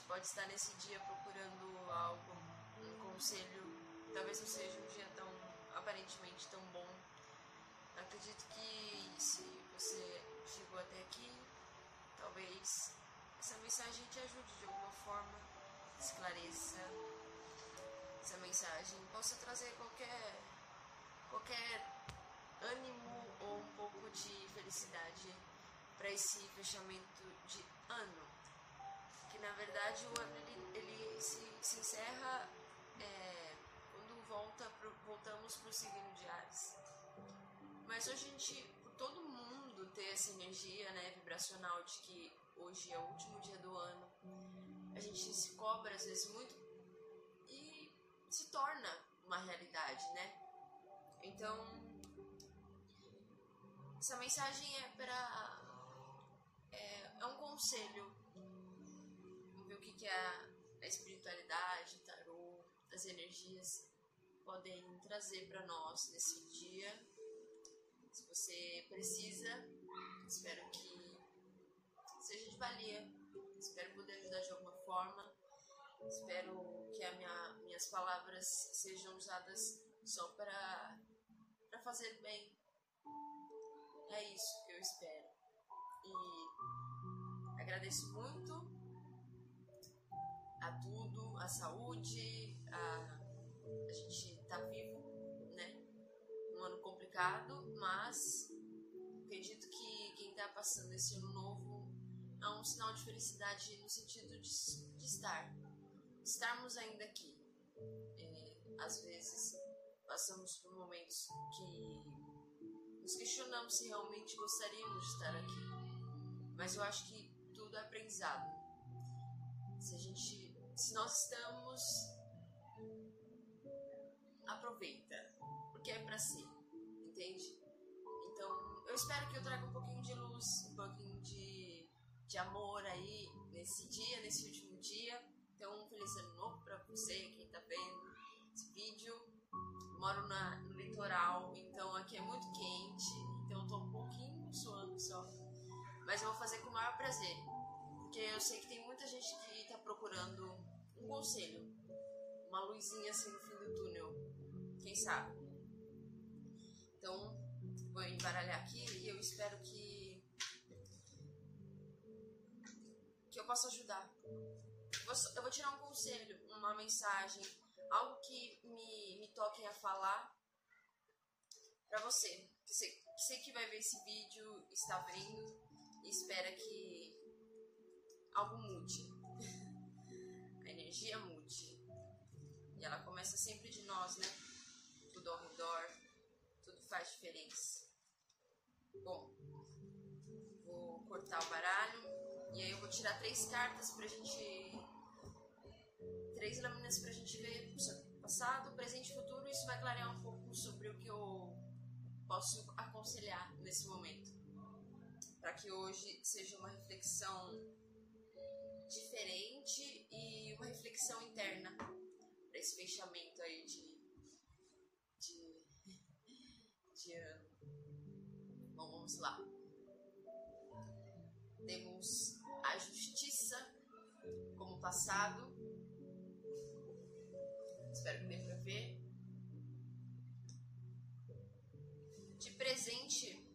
pode estar nesse dia procurando algo, um conselho. Talvez não seja um dia tão aparentemente tão bom. Acredito que se você chegou até aqui, talvez essa mensagem te ajude de alguma forma, esclareça. Essa mensagem possa trazer qualquer qualquer ânimo ou um pouco de felicidade para esse fechamento de ano. Na verdade o ano ele, ele se, se encerra é, quando volta pro, voltamos para o signo de Ares. Mas hoje a gente, por todo mundo ter essa energia né, vibracional de que hoje é o último dia do ano, a gente se cobra às vezes muito e se torna uma realidade, né? Então, essa mensagem é para. É, é, um conselho. Que, que a, a espiritualidade, tarô, as energias podem trazer para nós nesse dia. Se você precisa, espero que seja de valia. Espero poder ajudar de alguma forma. Espero que a minha, minhas palavras sejam usadas só para fazer bem. É isso que eu espero. E agradeço muito a tudo, a saúde, a, a gente tá vivo, né? Um ano complicado, mas acredito que quem tá passando esse ano novo é um sinal de felicidade no sentido de, de estar, estarmos ainda aqui. É, às vezes passamos por momentos que nos questionamos se realmente gostaríamos de estar aqui. Mas eu acho que tudo é aprendizado. Se a gente, se nós estamos, aproveita, porque é para si, entende? Então, eu espero que eu traga um pouquinho de luz, um pouquinho de, de amor aí nesse dia, nesse último dia. Então, um feliz ano novo para você, quem tá vendo esse vídeo moro na, no litoral, então aqui é muito quente, então eu tô um pouquinho suando só. Mas eu vou fazer com o maior prazer, porque eu sei que tem muita gente que tá procurando um conselho, uma luzinha assim no fim do túnel, quem sabe. Então, vou embaralhar aqui e eu espero que que eu possa ajudar. Eu vou tirar um conselho, uma mensagem, algo que me, me toquem a falar para você. Que sei que vai ver esse vídeo, está vendo e espera que algo mude. a energia mude. E ela começa sempre de nós, né? Tudo ao redor, tudo faz diferença. Bom, vou cortar o baralho e aí eu vou tirar três cartas pra gente três lâminas para a gente ver passado, presente e futuro. Isso vai clarear um pouco sobre o que eu posso aconselhar nesse momento. Para que hoje seja uma reflexão diferente e uma reflexão interna para esse fechamento aí de, de, de ano. Bom, vamos lá. Temos a justiça como passado, Espero que dê pra ver. De presente,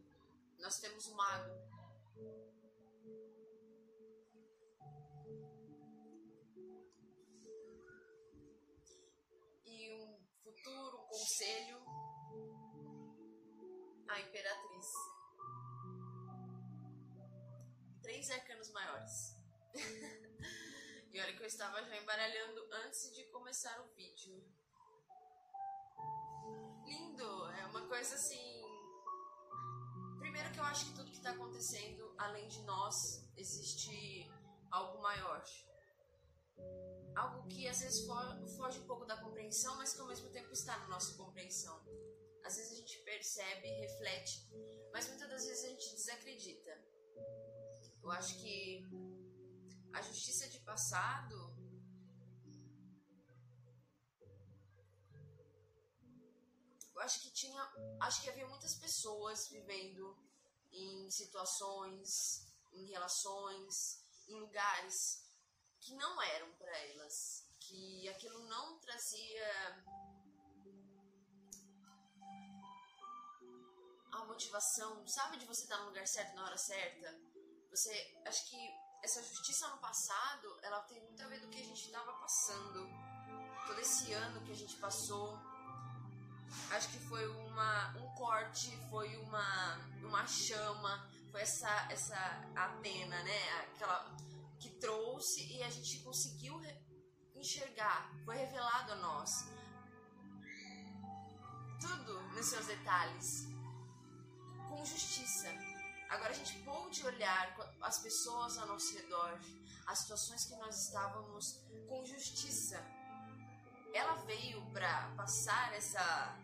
nós temos o mago. Futuro conselho, a imperatriz. Três arcanos maiores. E olha que eu estava já embaralhando antes de começar o vídeo. Lindo! É uma coisa assim. Primeiro que eu acho que tudo que está acontecendo, além de nós, existe algo maior. Algo que às vezes foge um pouco da compreensão, mas que ao mesmo tempo está na nossa compreensão. Às vezes a gente percebe, reflete, mas muitas das vezes a gente desacredita. Eu acho que a justiça de passado eu acho que tinha acho que havia muitas pessoas vivendo em situações em relações, em lugares que não eram para elas, que aquilo não trazia a motivação, sabe de você estar no lugar certo na hora certa? Você, acho que essa justiça no passado, ela tem muito a ver do que a gente estava passando, todo esse ano que a gente passou. Acho que foi uma, um corte, foi uma, uma chama, foi essa, essa Atena, né? Aquela que trouxe e a gente conseguiu enxergar, foi revelado a nós. Tudo nos seus detalhes, com justiça. Agora a gente pôde olhar as pessoas ao nosso redor, as situações que nós estávamos com justiça. Ela veio para passar essa,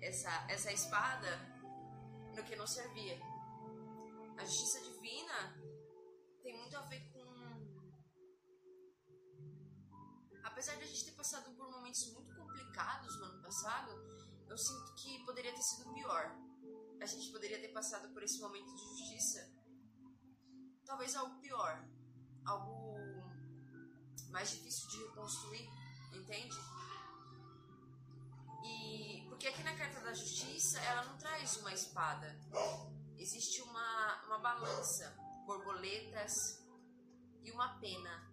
essa, essa espada no que não servia. A justiça divina tem muito a ver Apesar de a gente ter passado por momentos muito complicados no ano passado, eu sinto que poderia ter sido pior a gente poderia ter passado por esse momento de justiça, talvez algo pior, algo mais difícil de reconstruir, entende? E porque aqui na carta da justiça ela não traz uma espada, existe uma, uma balança, borboletas e uma pena.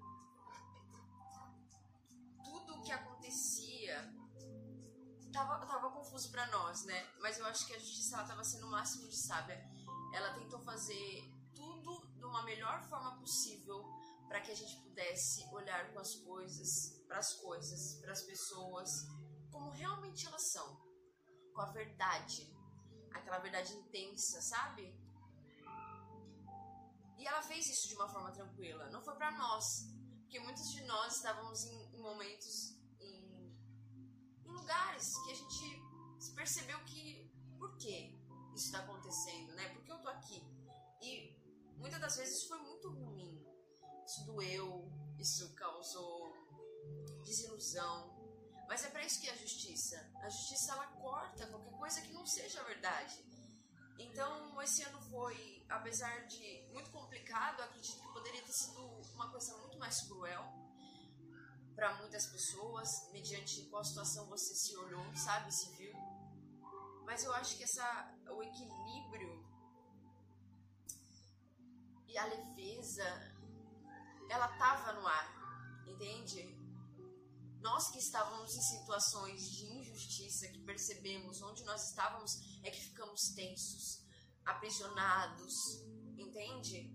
Acontecia tava, tava confuso para nós, né? Mas eu acho que a justiça ela tava sendo o máximo de sábia. Ela tentou fazer tudo de uma melhor forma possível para que a gente pudesse olhar com as coisas, para as coisas, para as pessoas, como realmente elas são, com a verdade, aquela verdade intensa, sabe? E ela fez isso de uma forma tranquila, não foi para nós, porque muitos de nós estávamos em, momentos lugares que a gente percebeu que por que isso está acontecendo, né? Por que eu tô aqui? E muitas das vezes foi muito ruim. Isso doeu, isso causou desilusão. Mas é para isso que é a justiça. A justiça ela corta qualquer coisa que não seja verdade. Então, esse ano foi, apesar de muito complicado, acredito que poderia ter sido uma coisa muito mais cruel para muitas pessoas, mediante qual situação você se olhou, sabe, se viu. Mas eu acho que essa o equilíbrio e a leveza ela tava no ar, entende? Nós que estávamos em situações de injustiça, que percebemos onde nós estávamos, é que ficamos tensos, aprisionados, entende?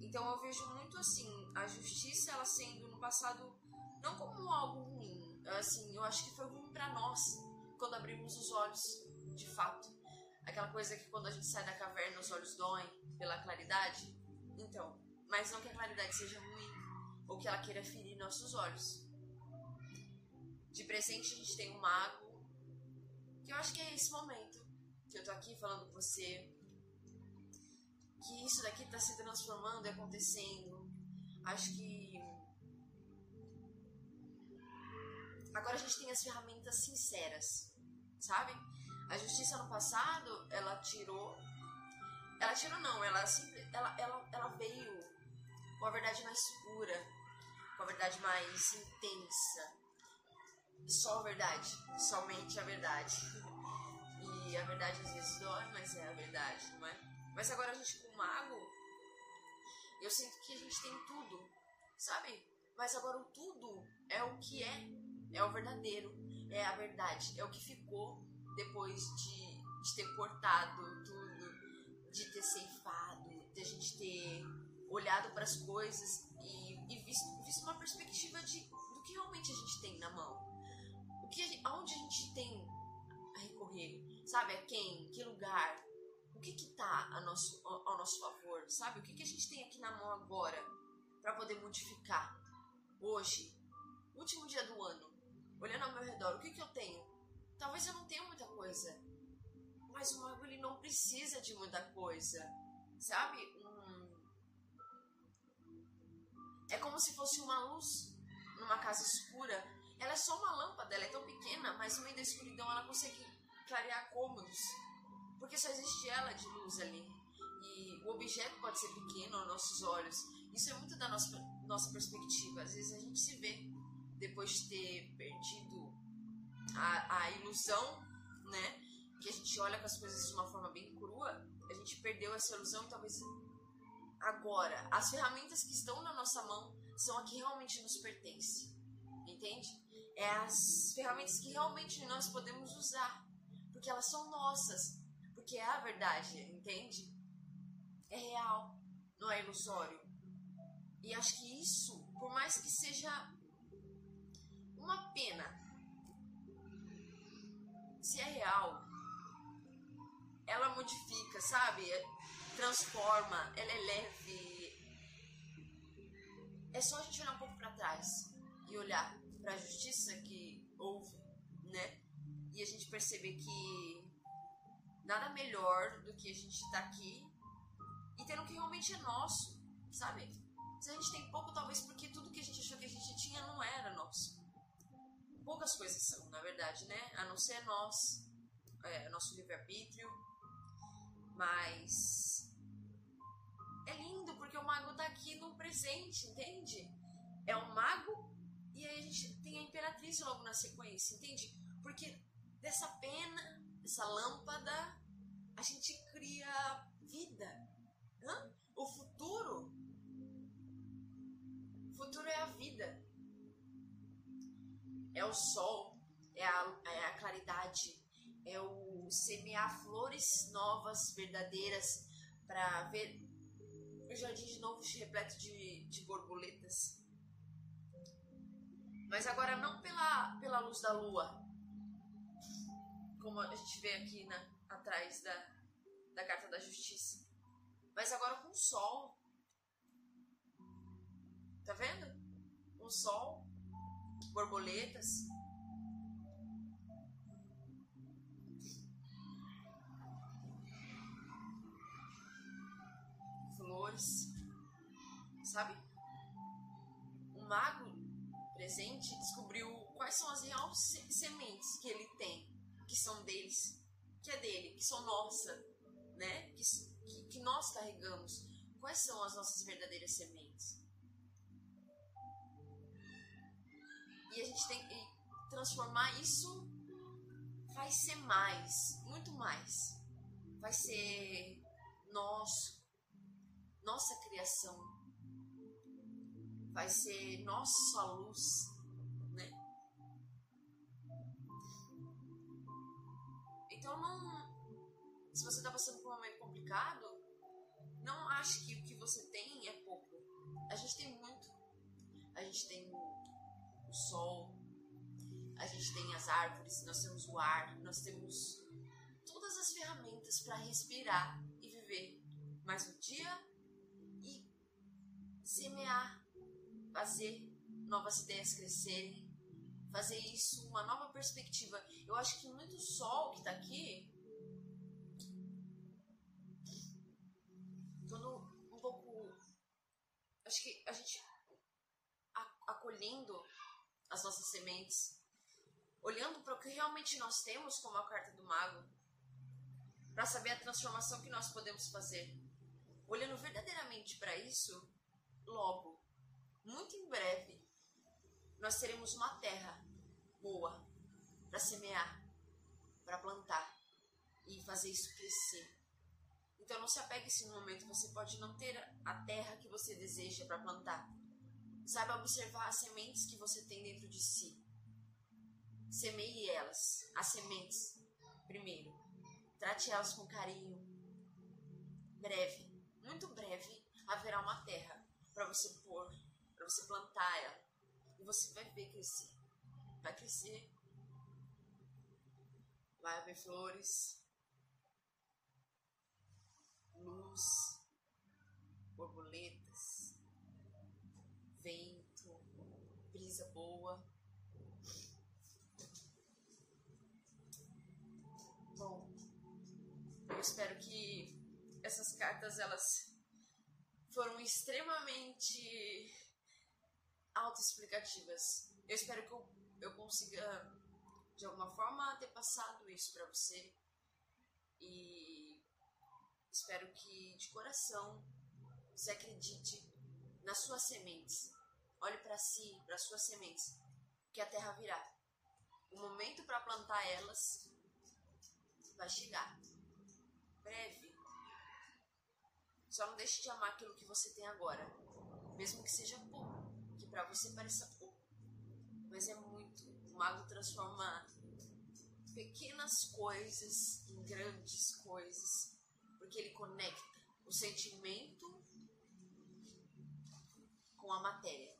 Então eu vejo muito assim, a justiça ela sendo no passado não como algo ruim, assim, eu acho que foi ruim para nós quando abrimos os olhos, de fato. Aquela coisa que quando a gente sai da caverna os olhos doem pela claridade. Então, mas não que a claridade seja ruim ou que ela queira ferir nossos olhos. De presente a gente tem um mago, que eu acho que é esse momento que eu tô aqui falando com você, que isso daqui tá se transformando e acontecendo. Acho que Agora a gente tem as ferramentas sinceras, sabe? A justiça no passado, ela tirou. Ela tirou não, ela, ela, ela, ela veio com a verdade mais pura, com a verdade mais intensa. Só a verdade, somente a verdade. E a verdade às vezes dói, mas é a verdade, não é? Mas agora a gente com o mago, eu sinto que a gente tem tudo, sabe? Mas agora o tudo é o que é é o verdadeiro, é a verdade, é o que ficou depois de, de ter cortado tudo, de ter ceifado, de a gente ter olhado para as coisas e, e visto, visto, uma perspectiva de, do que realmente a gente tem na mão. O que aonde a gente tem a recorrer, sabe? A quem? Que lugar? O que que tá a nosso, ao nosso favor, sabe? O que que a gente tem aqui na mão agora para poder modificar? Hoje, último dia do ano, olhando ao meu redor, o que, que eu tenho? Talvez eu não tenha muita coisa, mas o mago ele não precisa de muita coisa, sabe? É como se fosse uma luz numa casa escura. Ela é só uma lâmpada, ela é tão pequena, mas no meio da escuridão ela consegue clarear cômodos, porque só existe ela de luz ali. E o objeto pode ser pequeno aos nossos olhos. Isso é muito da nossa, nossa perspectiva. Às vezes a gente se vê depois de ter perdido a, a ilusão, né? Que a gente olha com as coisas de uma forma bem crua, a gente perdeu essa ilusão talvez agora as ferramentas que estão na nossa mão são a que realmente nos pertence. Entende? É as ferramentas que realmente nós podemos usar, porque elas são nossas, porque é a verdade, entende? É real, não é ilusório. E acho que isso, por mais que seja uma pena, se é real, ela modifica, sabe? Transforma, ela é leve. É só a gente olhar um pouco para trás e olhar para a justiça que houve, né? E a gente perceber que nada melhor do que a gente estar tá aqui e tendo o que realmente é nosso, sabe? Se a gente tem pouco, talvez porque tudo que a gente achou que a gente tinha não era nosso. Poucas coisas são, na verdade, né? A não ser nós, é, nosso livre-arbítrio. Mas é lindo porque o mago tá aqui no presente, entende? É o mago e aí a gente tem a imperatriz logo na sequência, entende? Porque dessa pena, dessa lâmpada, a gente cria vida. Hã? O futuro. O futuro é a vida. É o sol, é a, é a claridade, é o semear flores novas, verdadeiras, para ver o jardim de novo repleto de, de borboletas. Mas agora não pela, pela luz da lua, como a gente vê aqui na, atrás da, da carta da justiça, mas agora com o sol. Tá vendo? O sol, borboletas. Flores, sabe? O mago presente descobriu quais são as reais sementes que ele tem, que são deles, que é dele, que são nossa, né? Que, que, que nós carregamos. Quais são as nossas verdadeiras sementes? E a gente tem que transformar isso vai ser mais, muito mais. Vai ser nosso, nossa criação, vai ser nossa luz, né? Então não. Se você está passando por um momento complicado, não ache que o que você tem é pouco. A gente tem muito. A gente tem o sol, a gente tem as árvores, nós temos o ar, nós temos todas as ferramentas para respirar e viver mais um dia e semear fazer novas ideias crescerem, fazer isso uma nova perspectiva. Eu acho que muito sol que está aqui, quando um pouco, acho que a gente acolhendo as nossas sementes, olhando para o que realmente nós temos como a carta do mago, para saber a transformação que nós podemos fazer. Olhando verdadeiramente para isso, logo muito em breve, nós teremos uma terra boa para semear, para plantar e fazer isso crescer. Então não se apegue a esse momento, você pode não ter a terra que você deseja para plantar. Saiba observar as sementes que você tem dentro de si. Semeie elas, as sementes, primeiro. Trate elas com carinho. Breve, muito breve, haverá uma terra para você pôr para você plantar ela. E você vai ver crescer. Vai crescer. Vai haver flores, luz, borboletas, vento, brisa boa. Bom, eu espero que essas cartas elas foram extremamente autoexplicativas. Eu espero que eu, eu consiga, de alguma forma, ter passado isso para você. E espero que de coração você acredite nas suas sementes. Olhe para si, para suas sementes, que a terra virá. O momento para plantar elas vai chegar. Breve. Só não deixe de amar aquilo que você tem agora, mesmo que seja pouco, que para você pareça pouco, mas é muito. O mago transforma pequenas coisas em grandes coisas, porque ele conecta o sentimento com a matéria,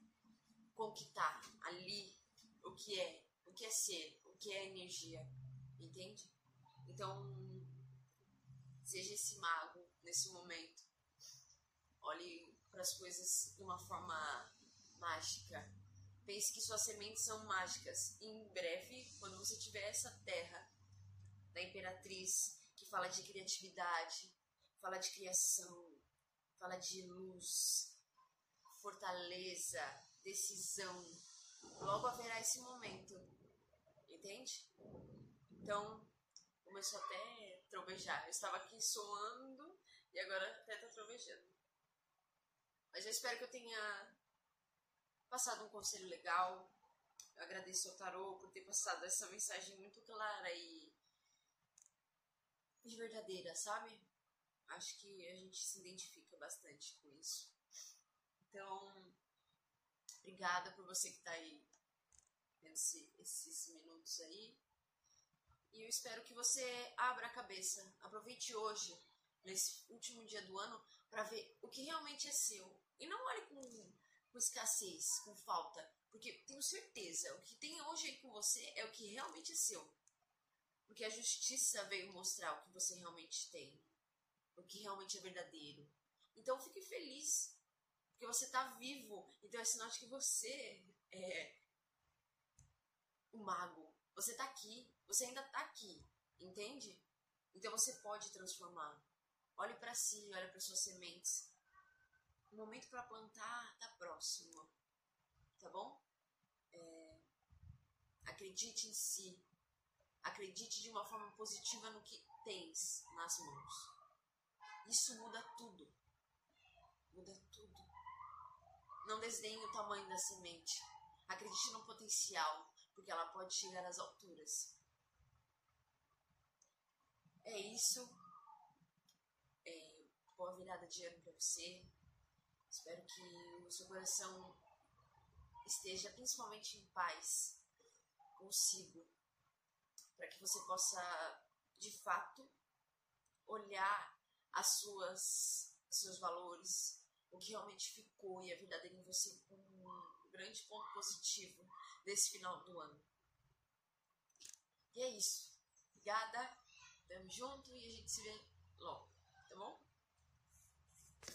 com o que está ali, o que é, o que é ser, o que é energia, entende? Então, seja esse mago nesse momento. Olhe para as coisas de uma forma mágica. Pense que suas sementes são mágicas. E em breve, quando você tiver essa terra da Imperatriz, que fala de criatividade, fala de criação, fala de luz, fortaleza, decisão, logo haverá esse momento. Entende? Então, começou até a trovejar. Eu estava aqui soando e agora até tá trovejando. Mas eu espero que eu tenha passado um conselho legal. Eu agradeço ao tarô por ter passado essa mensagem muito clara e, e verdadeira, sabe? Acho que a gente se identifica bastante com isso. Obrigada por você que está aí esse, esses minutos aí. E eu espero que você abra a cabeça, aproveite hoje, nesse último dia do ano, para ver o que realmente é seu. E não olhe com, com escassez, com falta, porque tenho certeza, o que tem hoje aí com você é o que realmente é seu. Porque a justiça veio mostrar o que você realmente tem, o que realmente é verdadeiro. Então fique feliz, porque você está vivo. Então é sinal de que você é o mago. Você está aqui, você ainda está aqui, entende? Então você pode transformar. Olhe para si, olhe para suas sementes. O momento para plantar está próximo, tá bom? É... Acredite em si. Acredite de uma forma positiva no que tens nas mãos. Isso muda tudo. Muda tudo. Não desdenhe o tamanho da semente. Acredite no potencial, porque ela pode chegar às alturas. É isso. É, boa virada de ano para você. Espero que o seu coração esteja principalmente em paz consigo, para que você possa, de fato, olhar as suas seus valores, o que realmente ficou e a verdadeira em você um grande ponto positivo desse final do ano. E é isso. Obrigada. Tamo junto e a gente se vê logo, tá bom?